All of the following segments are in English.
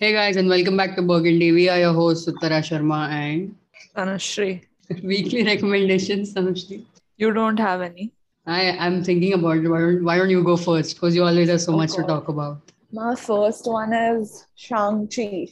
Hey guys, and welcome back to Burgundy. We are your hosts Uttara Sharma and Tanushree, weekly recommendations. Tanushree, you don't have any. I am thinking about it. Why don't, why don't you go first? Because you always have so Oh, much to God. talk about. My first one is Shang-Chi.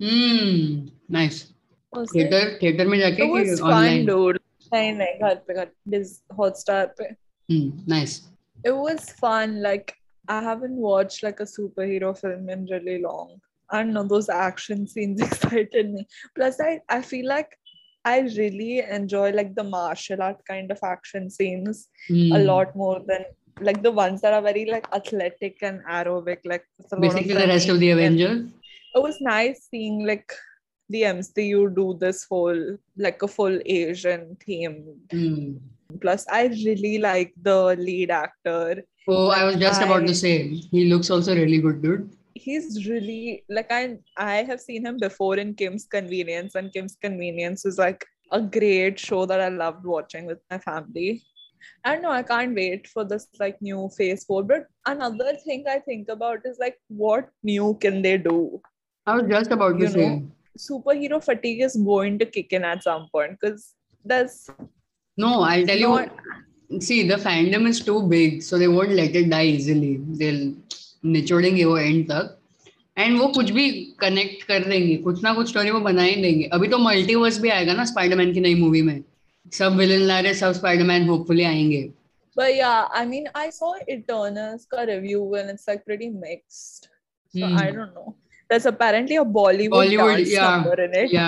Hmm, nice. Was it? Theater, theater में जाके It was कि fun, online? dude. नहीं नहीं घर पे घर Dis Hotstar पे. Hmm, nice. It was fun. Like I haven't watched like a superhero film in really long. I don't know those action scenes excited me. Plus, I I feel like I really enjoy like the martial art kind of action scenes Hmm. a lot more than like the ones that are very like athletic and aerobic. Like it's a lot Basically, the rest of the Avengers. it was nice seeing like the MCU do this whole like a full Asian theme. Hmm. Plus, I really like the lead actor. Oh, I was just about I- to say he looks also really good, dude. He's really like I I have seen him before in Kim's Convenience, and Kim's Convenience is like a great show that I loved watching with my family. I know, I can't wait for this like new phase four. But another thing I think about is like what new can they do? I was just about to You say. know, superhero fatigue is going to kick in at some point because there's No, I'll tell you. what. See, the fandom is too big, so they won't let it die easily. They'll निचोड़ेंगे वो and तक and वो कुछ भी connect कर देंगे कुछ ना कुछ स्टोरी वो बना ही देंगे अभी तो मल्टीवर्स भी आएगा ना स्पाइडरमैन की नई मूवी में सब विलन ला रहे सब स्पाइडरमैन होपफुली आएँगे but yeah i mean i saw eternals ka review and it's like pretty mixed so Hmm. i don't know there's apparently a bollywood, Bollywood, dance yeah, number in it या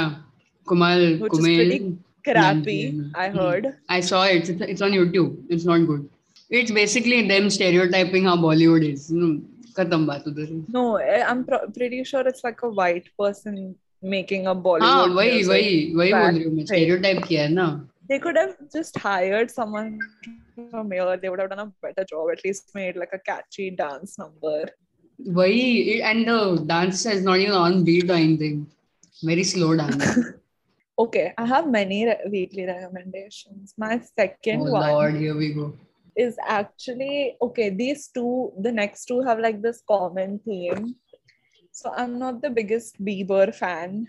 Kumal Which Kumail, is pretty crappy Hmm. i heard I saw it. It's, it's on YouTube. It's not good. It's basically them stereotyping how Bollywood is. Hmm, खत्म बात उधर no I- i'm pro- pretty sure it's like a white person making a हाँ bollywood वही music. वही वही बोल रही हूँ मैं back स्टेरियोटाइप किया है ना they could have just hired someone from here they would have done a better job at least made like a catchy dance number Why? And the dance is not even on beat or anything. Very slow dance. okay i have many re- weekly recommendations my second oh one Lord, here we go. is actually okay these two the next two have like this common theme. So i'm not the biggest bieber fan.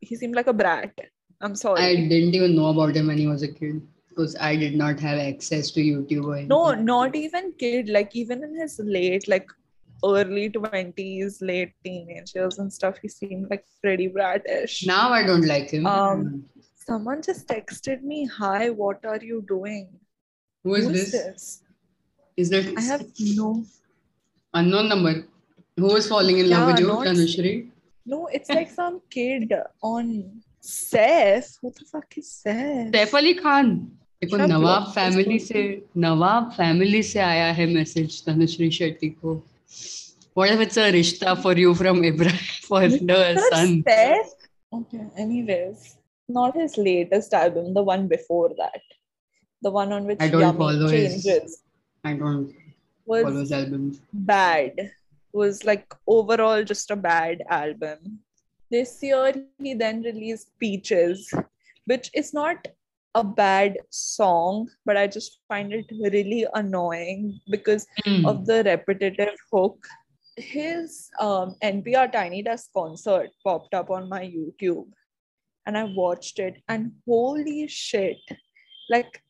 He seemed like a brat. I'm sorry. I didn't even know about him when he was a kid because I did not have access to YouTube no not even kid. Like even in his late like early 20s late teenage years and stuff he seemed like pretty bratish. Now I don't like him. Um, someone just texted me hi what are you doing Who is Who this? Is that i have no unknown number? Who is falling in love Yeah, with you, not- Tanushri? no it's like some kid on Seth. Who the fuck is Seth? Saif Ali Khan देखो नवाब family से नवाब family से आया है message Tanushree Shetty को What if it's a rishta for you from Ibrahim for the That's son? Seth? Okay, anyways. Not his latest album, the one before that. The one on which I don't Yummy follow his- I don't follow was his albums. bad. Was like overall just a bad album. This year he then released Peaches, which is not a bad song, but I just find it really annoying because Hmm. of the repetitive hook. His um, NPR Tiny Desk concert popped up on my YouTube and I watched it, and holy shit, like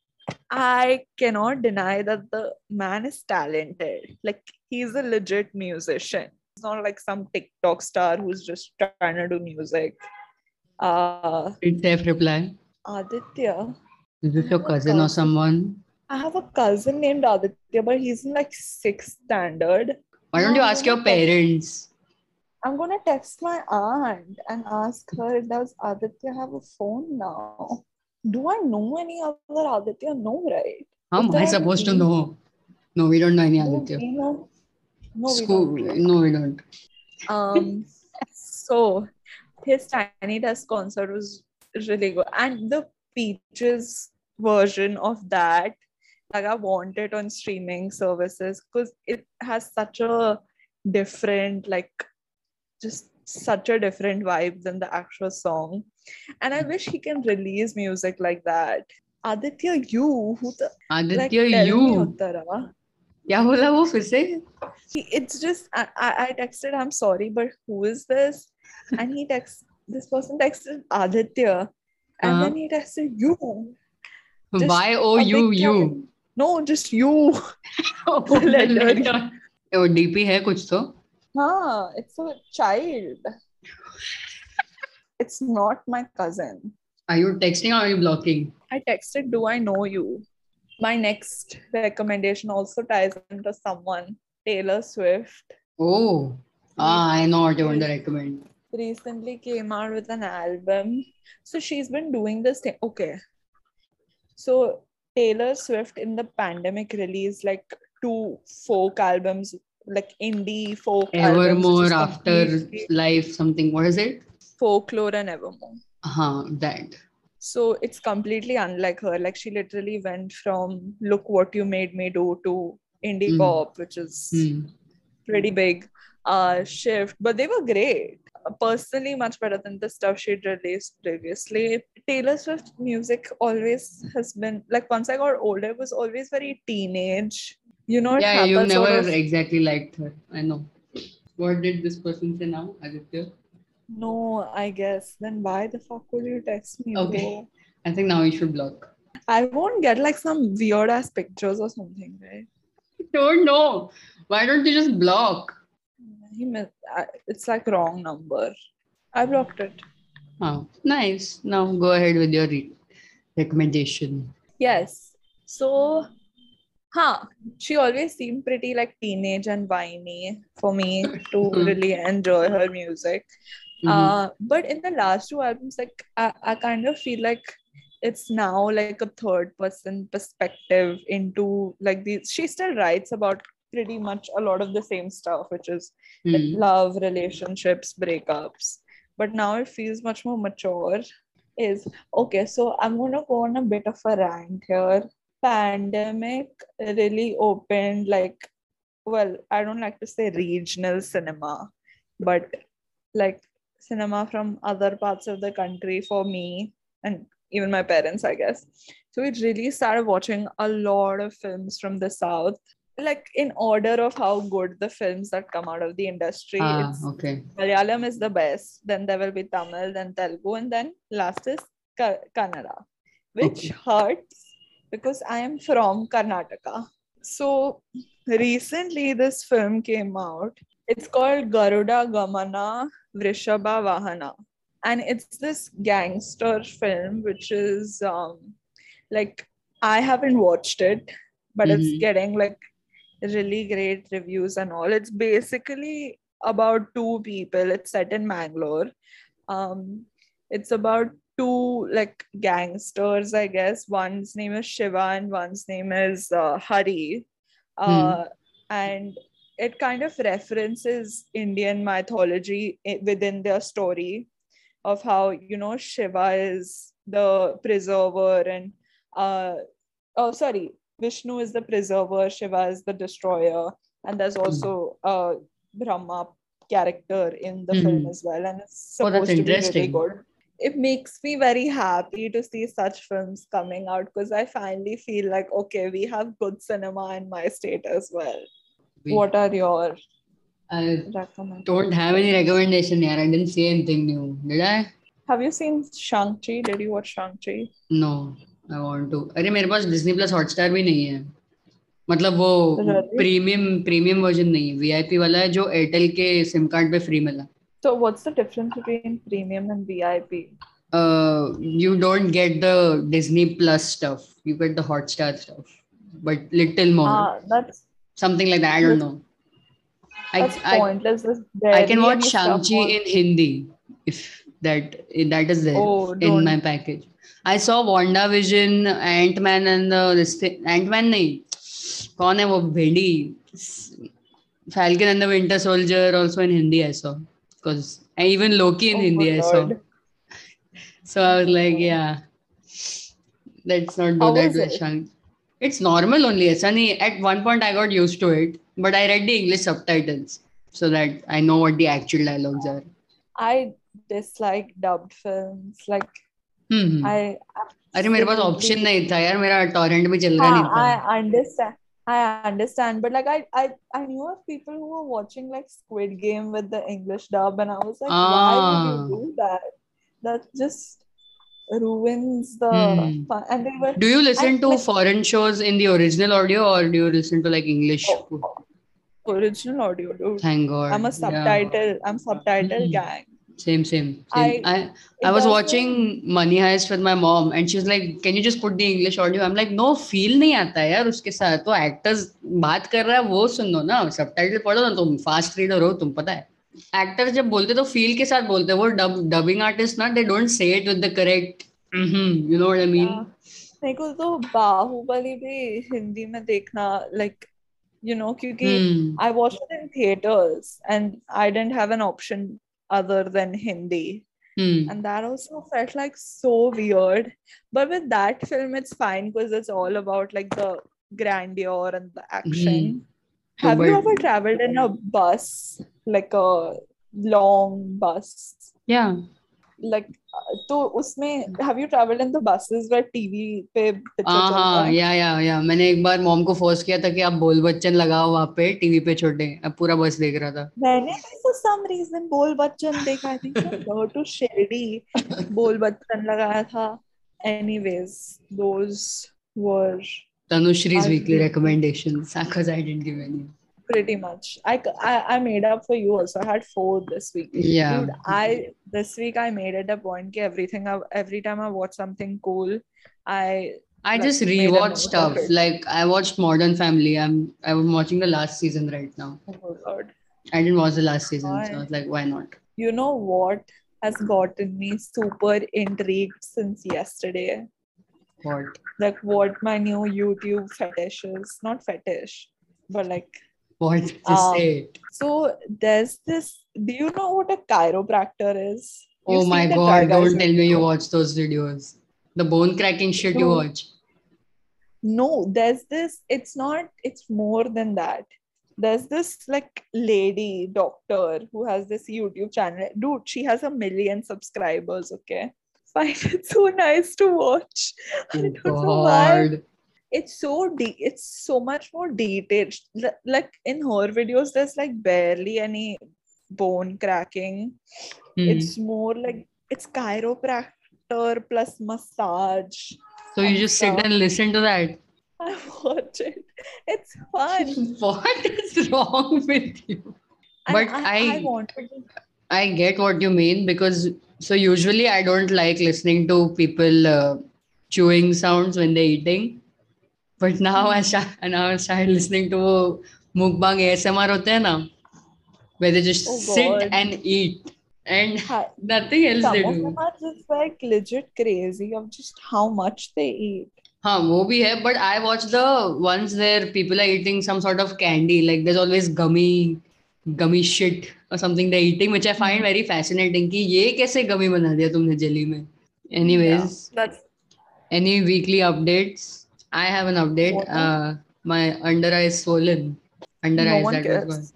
I cannot deny that the man is talented. Like he's a legit musician. It's not like some TikTok star who's just trying to do music. Uh, Did Saif reply? Aditya, Is this your cousin or someone? I have a cousin named Aditya, but he's in like sixth standard. Why don't you ask your parents? I'm gonna text my aunt and ask her if does Aditya have a phone now. Do I know any other Aditya? No, right? How Is am I there supposed to know? No, we don't know any No, Aditya. we know. No, we School. don't. No, we don't. Um, so his Tiny Desk concert was really good, and the Peaches version of that, like I want it on streaming services because it has such a different, like, just such a different vibe than the actual song, and I wish he can release music like that. Aditya, you who the like Aditya, tell me you. Uttara. क्या बोला वो फिर से He- it's just I, I I texted i'm sorry but who is this and he texts this person texted Aditya, and Uh-huh. then he texted you. Just Why oh a you big you? No, just you. Oh, letter. Oh, DP है कुछ तो Huh, it's a child. it's not my cousin. Are you texting or are you blocking? I texted, Do I know you? My next recommendation also ties into someone, Taylor Swift. Oh, ah, I know what you want to recommend. Recently came out with an album. So she's been doing this thing. Okay. So Taylor Swift in the pandemic released like two folk albums, like indie folk Evermore is after life something. What is it? Folklore and evermore. Uh-huh, that. So it's completely unlike her. Like she literally went from look what you made me do to indie Mm. pop, which is Hmm. pretty big uh shift. But they were great. Personally, much better than the stuff she'd released previously. Taylor Swift music always has been like once I got older, it was always very teenage. You know, Yeah, you happens sort never of- exactly liked her. I know. What did this person say now, Aditya? No, I guess. Then why the fuck would you text me? Okay. bro? I think now you should block. I won't get like some weird ass pictures or something, right? Don't know. Why don't you just block? He I- it's like wrong number. I blocked it. Oh, nice. Now go ahead with your re- recommendation. Yes. So, huh? She always seemed pretty like teenage and whiny for me to really enjoy her music. Mhm. Uh, but in the last two albums, like I, I kind of feel like it's now like a third person perspective into like these. She still writes about pretty much a lot of the same stuff, which is like, Hmm. love, relationships, breakups. But now it feels much more mature. Is okay, so I'm gonna go on a bit of a rant here. Pandemic really opened like, well, I don't like to say regional cinema, but like cinema from other parts of the country for me and even my parents, I guess. So we really started watching a lot of films from the south like in order of how good the films that come out of the industry. Ah, okay. Malayalam is the best. Then there will be Tamil, then Telugu, and then last is Ka- Kannada, which Okay. hurts because I am from Karnataka. So recently, this film came out. It's called Garuda Gamana Vrishabha Vahana, and it's this gangster film, which is um, like I haven't watched it, but it's Mhm. getting like really great reviews and all. It's basically about two people. It's set in Mangalore. Um, it's about two like gangsters, I guess. One's name is Shiva and one's name is uh, Hari. Uh, And it kind of references Indian mythology within their story of how, you know, Shiva is the preserver and, uh, oh, sorry, Vishnu is the preserver, Shiva is the destroyer, and there's also a Brahma character in the film Mhm. as well, and it's Oh, supposed that's to be really interesting. good. It makes me very happy to see such films coming out because I finally feel like okay, we have good cinema in my state as well We- What are your I recommendations? don't have any recommendation here. I didn't see anything new. Did I? Have you seen Shang-Chi? Did you watch Shang-Chi? No. I want to. अरे मेरे पास Disney plus Hotstar भी नहीं है मतलब वो Really? Premium premium version नहीं है VIP वाला है जो एयरटेल के सिम कार्ड पे फ्री मिला So what's the difference between premium and VIP? uh, you don't get the Disney Plus stuff. You get the Hotstar stuff, but little more, Ah, that's something like that. I don't That's- know. I, that's I, pointless. There's I barely can watch any stuff Shang-Chi on- in Hindi if that if that is there Oh, in don't. my package. I saw WandaVision, Ant-Man and the this thing, Ant-Man नहीं कौन है वो भेड़ी Falcon and the Winter Soldier also in Hindi I saw because even Loki in Oh Hindi my I saw. God. So I was like, yeah, let's not do How that was with it? Shang. It's normal only. Sunny, at one point I got used to it, but I read the English subtitles so that I know what the actual dialogues are. I dislike dubbed films. Like Hmm. I अरे मेरे पास absolutely- option नहीं था यार मेरा torrent भी चल रहा नहीं हाँ, था I understand. I understand, but like I, I, I knew of people who were watching like Squid Game with the English dub, and I was like, why would Ah. you do that? That just ruins the Hmm. fun. And they were Do you listen I- to like- foreign shows in the original audio or do you listen to like English? Oh, original audio, dude. Thank God. I'm a subtitle. Yeah. I'm subtitle Mhm. gang. Same, same, same. I- I, I was watching Money Heist with my mom and she's like, can you just put the English audio? I'm like, no, feel नहीं आता यार उसके साथ तो actors बात कर रहा है वो सुन ना subtitle पढ़ो ना तुम fast reader हो तुम पता है एक्टर जब बोलते तो फील के साथ बोलते हैं वो डब डबिंग आर्टिस्ट ना they don't say it with the correct you know what I mean हाँ, मेरे को तो बाहुबली भी हिंदी में देखना like you know क्योंकि Hmm. I watched it in theaters and I didn't have an option other than Hindi. And that also felt like so weird. But with that film, it's fine because it's all about like the grandeur and the action. Have you ever traveled in a bus, like a long bus? yeah Like, uh, तो उसमें have you traveled in the buses where TV पे picture हाँ हाँ है? या या या मैंने एक बार मॉम को फोर्स किया था कि आप बोल बच्चन लगाओ वहाँ पे टीवी पे छोटे अब पूरा बस देख रहा था मैंने for some reason बोल बच्चन देखा थी go to शिरडी बोल बच्चन लगाया था anyways those were Tanushri's weekly recommendations because I didn't give any. Pretty much I, I I made up for you also I had four this week Yeah. dude I this week I made it a point that everything I, every time I watch something cool I I Like, just rewatch stuff. Like I watched Modern Family. I'm I'm watching the last season right now. oh lord I didn't watch the last season, so I was like, why not? you know what has gotten me super intrigued since yesterday What? like what my new YouTube fetish is not fetish but like What? Just Um, say so there's this do you know what a chiropractor is Oh You've my god! Don't tell me you watch those videos. The bone cracking shit you watch. no there's this it's not it's more than that there's this like lady doctor who has this youtube channel dude she has a million subscribers okay find it so nice to watch i Oh don't know why god. It's so de- it's so much more detailed like in her videos there's like barely any bone cracking Hmm. it's more like it's chiropractor plus massage So you just sit and listen to that. I watch it. It's fun. what is wrong with you? And But I, I, I- wanted to, I get what you mean because so usually I don't like listening to people uh, chewing sounds when they're eating. But now now listening to वो mukbang ASMR होते हैं ना where they just sit and eat and eat. And हाँ, nothing else Some they do. Some of them like legit crazy of just how much they eat. हाँ वो भी है but I watch the ones there people are eating some sort of candy like they're always gummy gummy shit और something they eating which I find very fascinating कि ये कैसे gummy बना दिया तुमने जेली में? Anyways any weekly updates I have an update. Uh, my under eye is swollen. Under no eye that cares.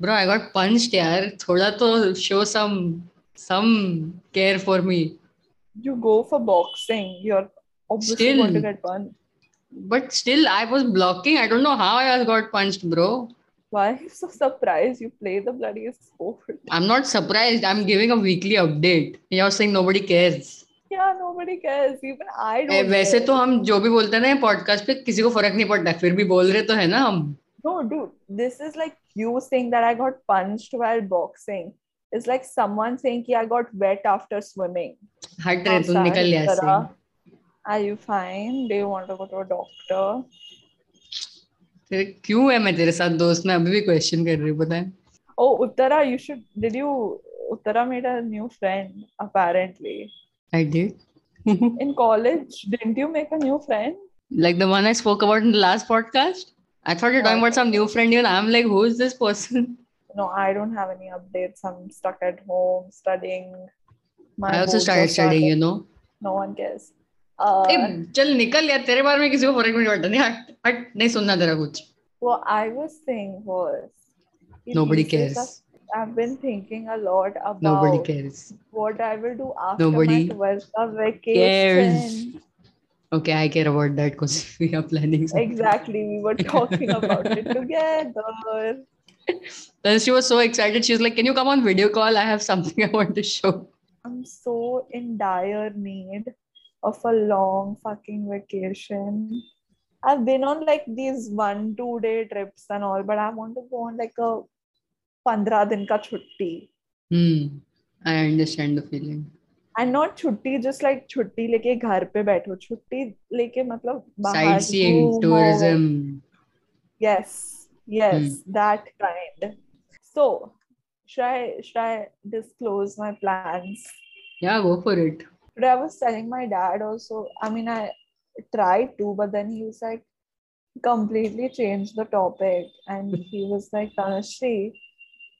Bro, I got punched, yaar. Thoda to show some some care for me. You go for boxing. You're obviously still, going to get punched. But still, I was blocking. I don't know how I got punched, bro. Why are you so surprised? You play the bloody sport. I'm not surprised. I'm giving a weekly update. You're saying nobody cares. क्या? No बड़ी कैसी वैसे तो हम जो भी बोलते हैं ना पॉडकास्ट पे किसी को फ़र्क नहीं पड़ता फिर भी बोल रहे तो है ना हम। No do this is like you saying that I got punched while boxing is like someone saying कि I got wet after swimming हट रहे तू निकल लिया से। Are you fine do you want to go to a doctor क्यों है? मैं तेरे साथ दोस्त मैं अभी भी क्वेश्चन कर रही हूँ पता है। ओ Uttara you should did you Uttara made a new friend apparently I did. In college, didn't you make a new friend? like the one I spoke about in the last podcast. I thought you're talking about some new friend. Even I'm like, who is this person? No, I don't have any updates. I'm stuck at home studying. My I also boards are started studying, you know. No one cares. Uh, ए, चल निकल यार तेरे बारे में किसी को फर्क नहीं पड़ता नहीं हट हट नहीं सुनना तेरा कुछ what I was saying was. कि Nobody these days cares. I've- been thinking a lot about Nobody cares. what I will do after Nobody my 12th of vacation. Okay, I care about that because we are planning something. Exactly, we were talking about it together. Then she was so excited. She was like, Can you come on video call? I have something I want to show. I'm so in dire need of a long fucking vacation. I've been on like these one, two day trips and all, but I want to go on like a 15 din ka chutti. Hmm. I understand the feeling. And not छुट्टी just like छुट्टी लेके घर पे बैठो छुट्टी लेके मतलब बाहर घूमो tourism. yes yes Hmm. that should i should i disclose my plans Yeah, go for it. today i was telling my dad also i mean i tried to but then he was like completely changed the topic and he was like tanashri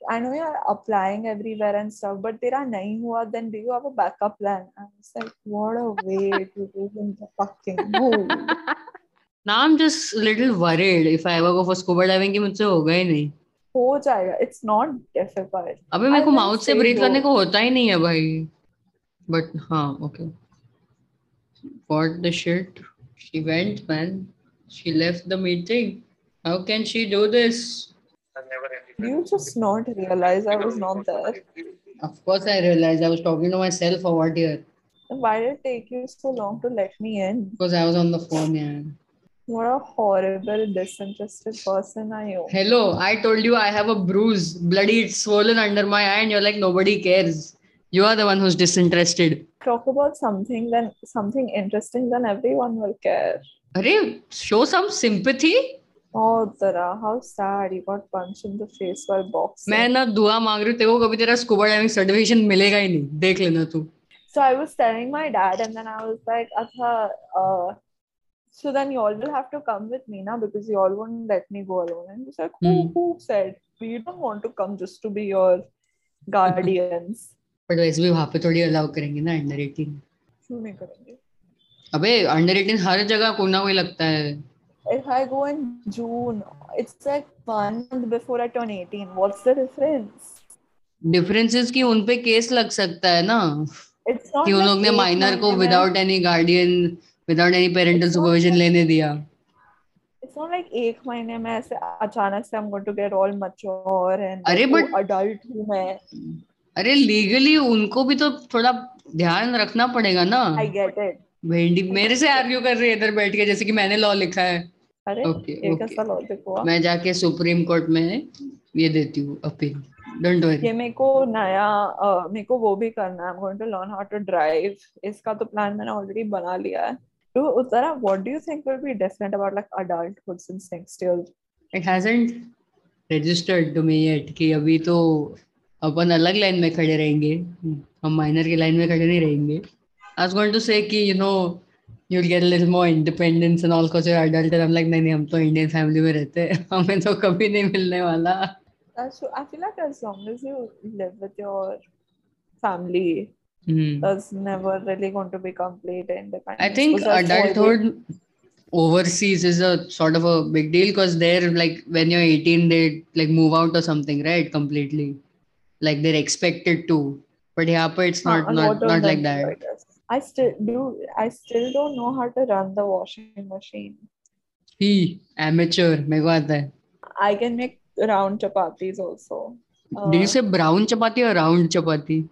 I know you're applying everywhere and stuff, but tera nahi hua, then do you have a backup plan? I was like, what a way to live in the fucking mood. Now I'm just a little worried if I ever go for scuba diving कि मुझसे होगा ही नहीं हो जाएगा. It's not difficult. अबे मेरे I को will mouth से say ब्रीथ करने go. को होता ही नहीं है भाई बट हाँ okay what the shit she went man she left the meeting how can she do this Do You just not realize I was not there? of course I realized I was talking to myself for what year Why did it take you so long to let me in? because I was on the phone yeah What a horrible, disinterested person are you? hello I told you I have a bruise bloody it's swollen under my eye and you're like nobody cares you are the one who's disinterested Talk about something, then something interesting, then everyone will care. Arey, show some sympathy Oh. मैं ना दुआ मांग रही हूँ तेरे को कभी तेरा स्कूबा डाइविंग सर्टिफिकेशन मिलेगा ही नहीं देख लेना तू So I was telling my dad, and then I was like, Atha, uh, so then you all will have to come with me now because you all won't let me go alone. And he's like, who, Hmm. who said? We don't want to come just to be your guardians. But वैसे भी वहाँ पे थोड़ी allow करेंगे ना under 18 क्यों नहीं करेंगे? अबे अंडर 18 हर जगह कोई ना कोई लगता है If I go in June, it's like one month before I turn 18. What's the difference? Differences की उन पे केस लग सकता है ना It's not कि उन लोग ने माइनर को without any guardian without any parental It's not supervision like- लेने दिया It's not like एक महीने में ऐसे अचानक से I'm going to get all mature and अरे like, but- oh, adult हूँ मैं. अरे लीगली उनको भी तो थोड़ा ध्यान रखना पड़ेगा ना आई गेट इट भेंडी मेरे से आर्ग्यू कर रही है इधर बैठ के जैसे कि मैंने लॉ लिखा है अरे ओके ओके? मैं जाके सुप्रीम कोर्ट में ये देती हूँ अपील डोंट वरी ये मेरे को नया मेरे को वो भी करना है। I am going to learn how to drive इसका तो प्लान मैंने ऑलरेडी बना लिया है। तो Uttara what do you think will be different about like adulthood since next year it hasn't registered to me yet कि अभी तो अपन अलग लाइन में खड़े रहेंगे। हम माइनर की लाइन में खड़े नहीं रहेंगे। I was going to say कि you know you will get a little more independence and all cuz you're adult and I'm like नहीं नहीं हम तो इंडियन फैमिली में रहते हैं हमें तो कभी नहीं मिलने वाला That's true. I feel like as long as you live with your family, Hmm. that's never really going to be complete independence. I think because that's always- adulthood overseas is a sort of a big deal because they're like when you're 18 they like move out or something right completely like they're expected to but yeah but it's Huh, not a not lot of not them like do, that I guess. I still do. I still don't know how to run the washing machine. he amateur मेरे को आता है I can make round chapatis also. Uh, did you say brown chapati or round chapati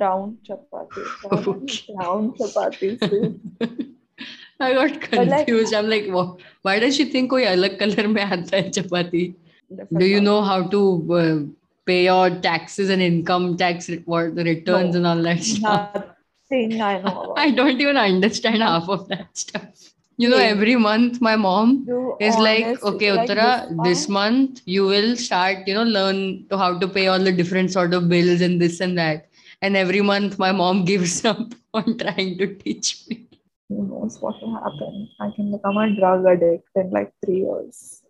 round chapatis? Why not Okay. round chapatis? too? I got But like- confused I'm like "Wha- why does she think कोई अलग color में आता है chapati Different do you ones. know how to uh, pay your taxes and income tax re- what the returns No. and all that stuff Nothing I know. I don't even understand half of that stuff. You know, every month my mom You is like, honest- okay, like Uttara, this this month you will start, you know, learn to how to pay all the different sort of bills and this and that. And every month my mom gives up on trying to teach me. Who knows what will happen? I can become a drug addict in like three years.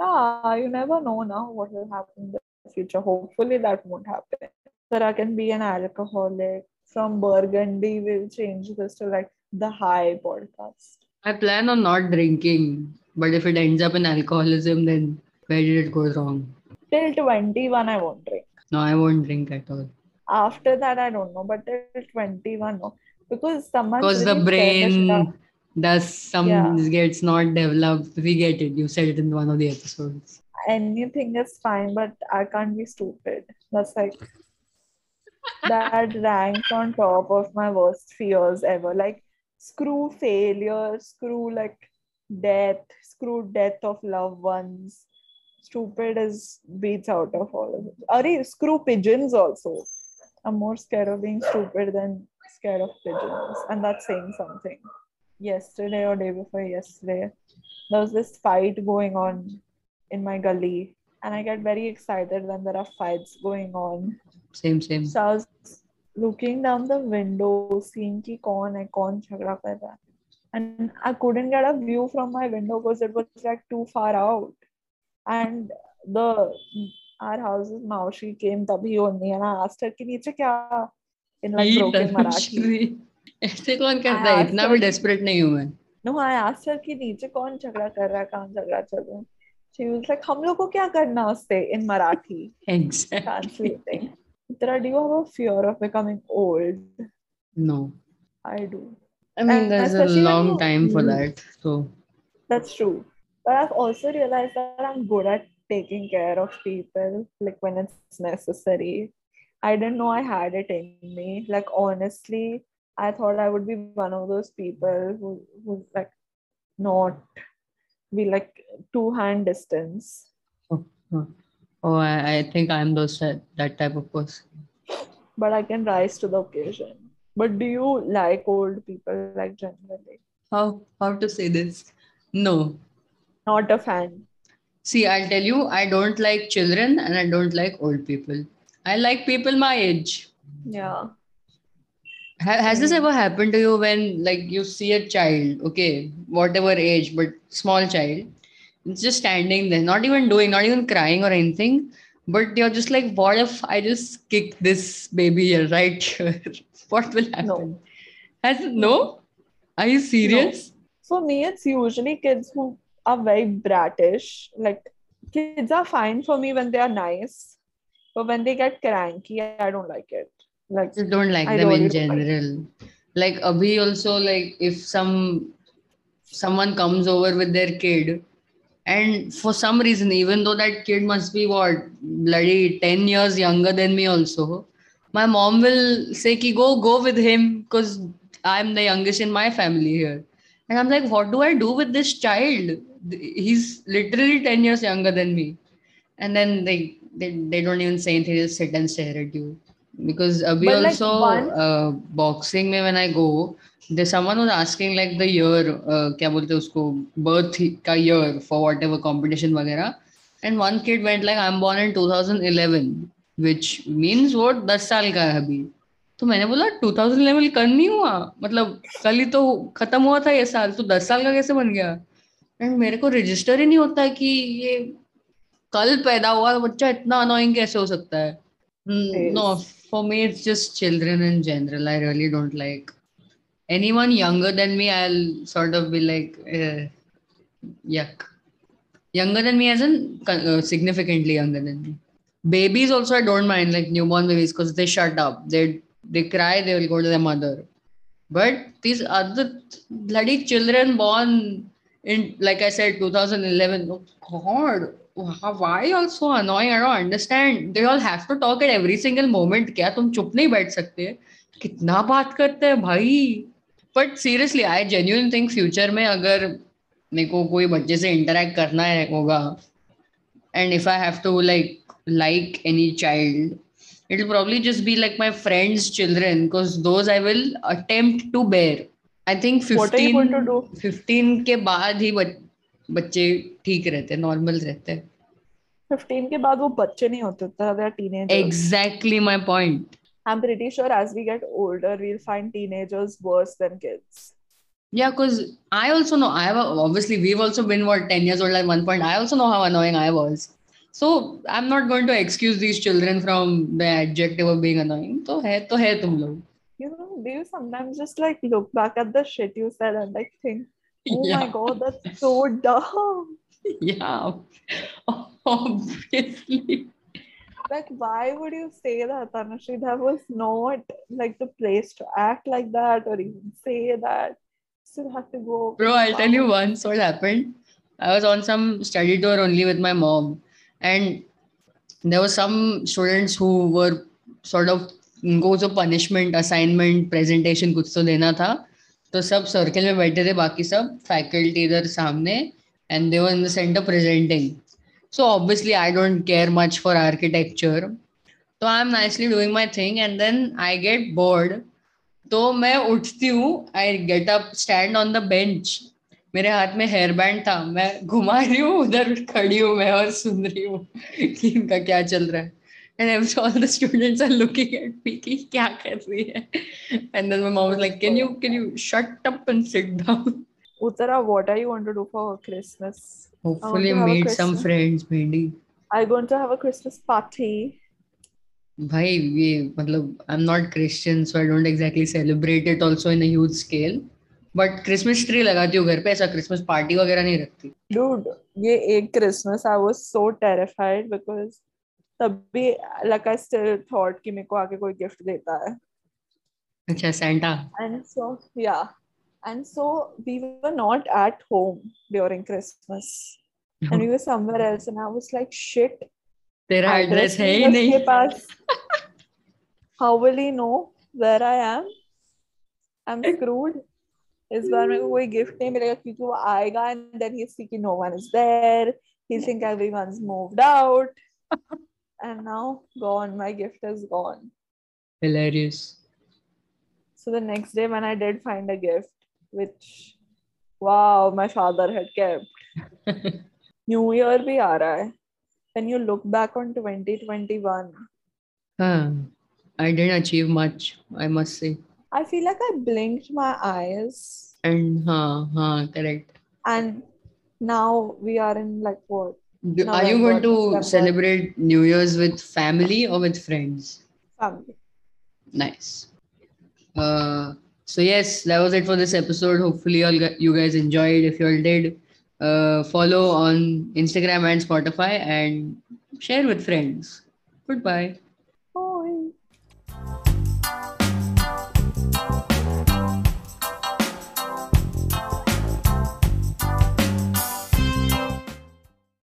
Ah, you never know now what will happen in the future. Hopefully that won't happen. That I can be an alcoholic. From Burgundy, we'll change this to like the high podcast. I plan on not drinking, but if it ends up in alcoholism, then where did it go wrong? Till 21, I won't drink. No, I won't drink at all. After that, I don't know, but till 21, no. because someone because the brain does some Yeah. gets not developed we get it you said it in one of the episodes anything is fine, but I can't be stupid. That's like that ranks on top of my worst fears ever. Like screw failure, screw like death, screw death of loved ones. Stupid is beats out of all of it. Are screw pigeons also. I'm more scared of being stupid than scared of pigeons. And that's saying something. Yesterday or day before yesterday, there was this fight going on in my gully. And I get very excited when there are fights going on. Same same So I was looking down the window, seeing ki kaun hai, kaun jhagda kar raha. And I couldn't get a view from my window because it was like too far out. And the our house's Maushi came tabhi only and I asked her कि नीचे क्या in like broken Marathi. ऐसे कौन करता है इतना तो- भी desperate नहीं हूँ मैं No, I asked her कि नीचे कौन झगड़ा कर रहा है कहाँ झगड़ा चल रहा है. She was like हम लोग को क्या करना उससे in Marathi. exactly translating. Uttara, do you have a fear of becoming old? no I do. I mean And there's a long you- time for Mm. that so That's true. But I've also realized that I'm good at taking care of people, like when it's necessary. I didn't know I had it in me. Like honestly, I thought I would be one of those people who who like not be like two hand distance. oh Oh, I, I think I'm those that, that type of person But I can rise to the occasion. But do you like old people like generally? how how to say this no Not a fan. See, I'll tell you, I don't like children and I don't like old people. I like people my age. Yeah. Ha- has this ever happened to you when, like, you see a child, okay, whatever age, but small child, just standing there, not even doing, not even crying or anything, but you're just like, what if I just kick this baby right here? what will happen? Has it, no? Are you serious? For me, it's usually kids who are very brattish. Like, kids are fine for me when they are nice, but when they get cranky, I don't like it. Like, just don't like I them in don't like general. Like Abhi also like if some someone comes over with their kid and for some reason even though that kid must be what bloody 10 years younger than me also my mom will say ki go go with him because i'm the youngest in my family here. And i'm like what do i do with this child? He's literally 10 years younger than me. And then they they, they don't even say anything they just sit and stare at you. Because Abhi But, like, also one- uh, boxing में when I go there's someone who's asking like the year uh, क्या बोलते हैं उसको birth का year for whatever competition वगैरह and one kid went like I'm born in 2011 which means what 10 साल का है अभी तो मैंने बोला 2011 कल नहीं हुआ मतलब कल ही तो खत्म हुआ था ये साल तो 10 साल का कैसे बन गया एंड मेरे को रजिस्टर ही नहीं होता कि ये कल पैदा हुआ बच्चा इतना अनोइंग कैसे हो सकता है no for me it's just children in general i really don't like anyone younger than me i'll sort of be like eh, yuck younger than me as in uh, significantly younger than me babies also i don't mind like newborn babies because they shut up they they cry they will go to their mother but these other bloody children born in like i said 2011 oh god why are so annoying i don't understand they all have to talk at every single moment क्या तुम चुप नहीं बैठ सकते कितना बात करते हैं भाई but seriously I genuine think future में अगर मेरे को कोई बच्चे से इंटरेक्ट करना है होगा and if I have to like like any child it will probably just be like my friends children because those i will attempt to bear. I think 15 What are you going to do? 15 के बाद ही बच, बच्चे ठीक रहते normal रहते. 15 के बाद वो बच्चे नहीं होते are exactly my point I'm pretty sure as we get older, we'll find teenagers worse than kids. Yeah, because I also know I obviously we've also been what 10 years old at one point. I also know how annoying I was. So I'm not going to excuse these children from the adjective of being annoying. So hai to hai tum log. You know, do you sometimes just like look back at the shit you said and like think, oh yeah. my god, that's so dumb. Yeah. Obviously. Like why would you say that Tanushree? that was not like the place to act like that or even say that still have to go bro i'll tell you once what happened i was on some study tour only with my mom and there were some students who were sort of उनको जो punishment assignment presentation कुछ तो देना था तो सब circle में बैठे थे बाकी सब फैकल्टी इधर सामने and they were in the centre presenting so obviously I don't care much for architecture तो I am nicely doing my thing and then I get bored तो मैं उठती हूँ I get up stand on the bench मेरे हाथ में hair band था। मैं घुमा रही हूँ, उधर खड़ी हूँ मैं और सुन रही हूँ कि इनका क्या चल रहा है। Uttara what are you to do for Christmas Hopefully meet some friends maybe. I'm going to have a Christmas party. भाई ये मतलब I am not Christian so I don't exactly celebrate it also in a huge scale but Christmas tree लगाती हूँ घर पे ऐसा Christmas party वगैरह नहीं रखती। डूड ये एक Christmas I was so terrified because तभी लाइक आई स्टिल थॉट कि मेरे को आके कोई गिफ्ट देता है। अच्छा सेंटा एंड सो या and so we were not at home during christmas and we were somewhere else and i was like shit तेरा address है ही नहीं how will he know where i am i'm screwed इस बार मेरे को कोई gift नहीं मिलेगा क्योंकि वो आएगा एंड देन ही सी कि no one is there he think everyone's moved out and now gone my gift is gone hilarious so the next day when i did find a gift which wow my father had kept. New year bhi aa raha hai when you look back on 2021 huh. i didn't achieve much i must say. I feel like i blinked my eyes. And huh huh correct. And now we are in like what? November, are you going to celebrate new year's with family or with friends? Family. Nice. Uh so yes that was it for this episode. Hopefully all you guys enjoyed. If you all did uh, follow on instagram and spotify and share with friends. Goodbye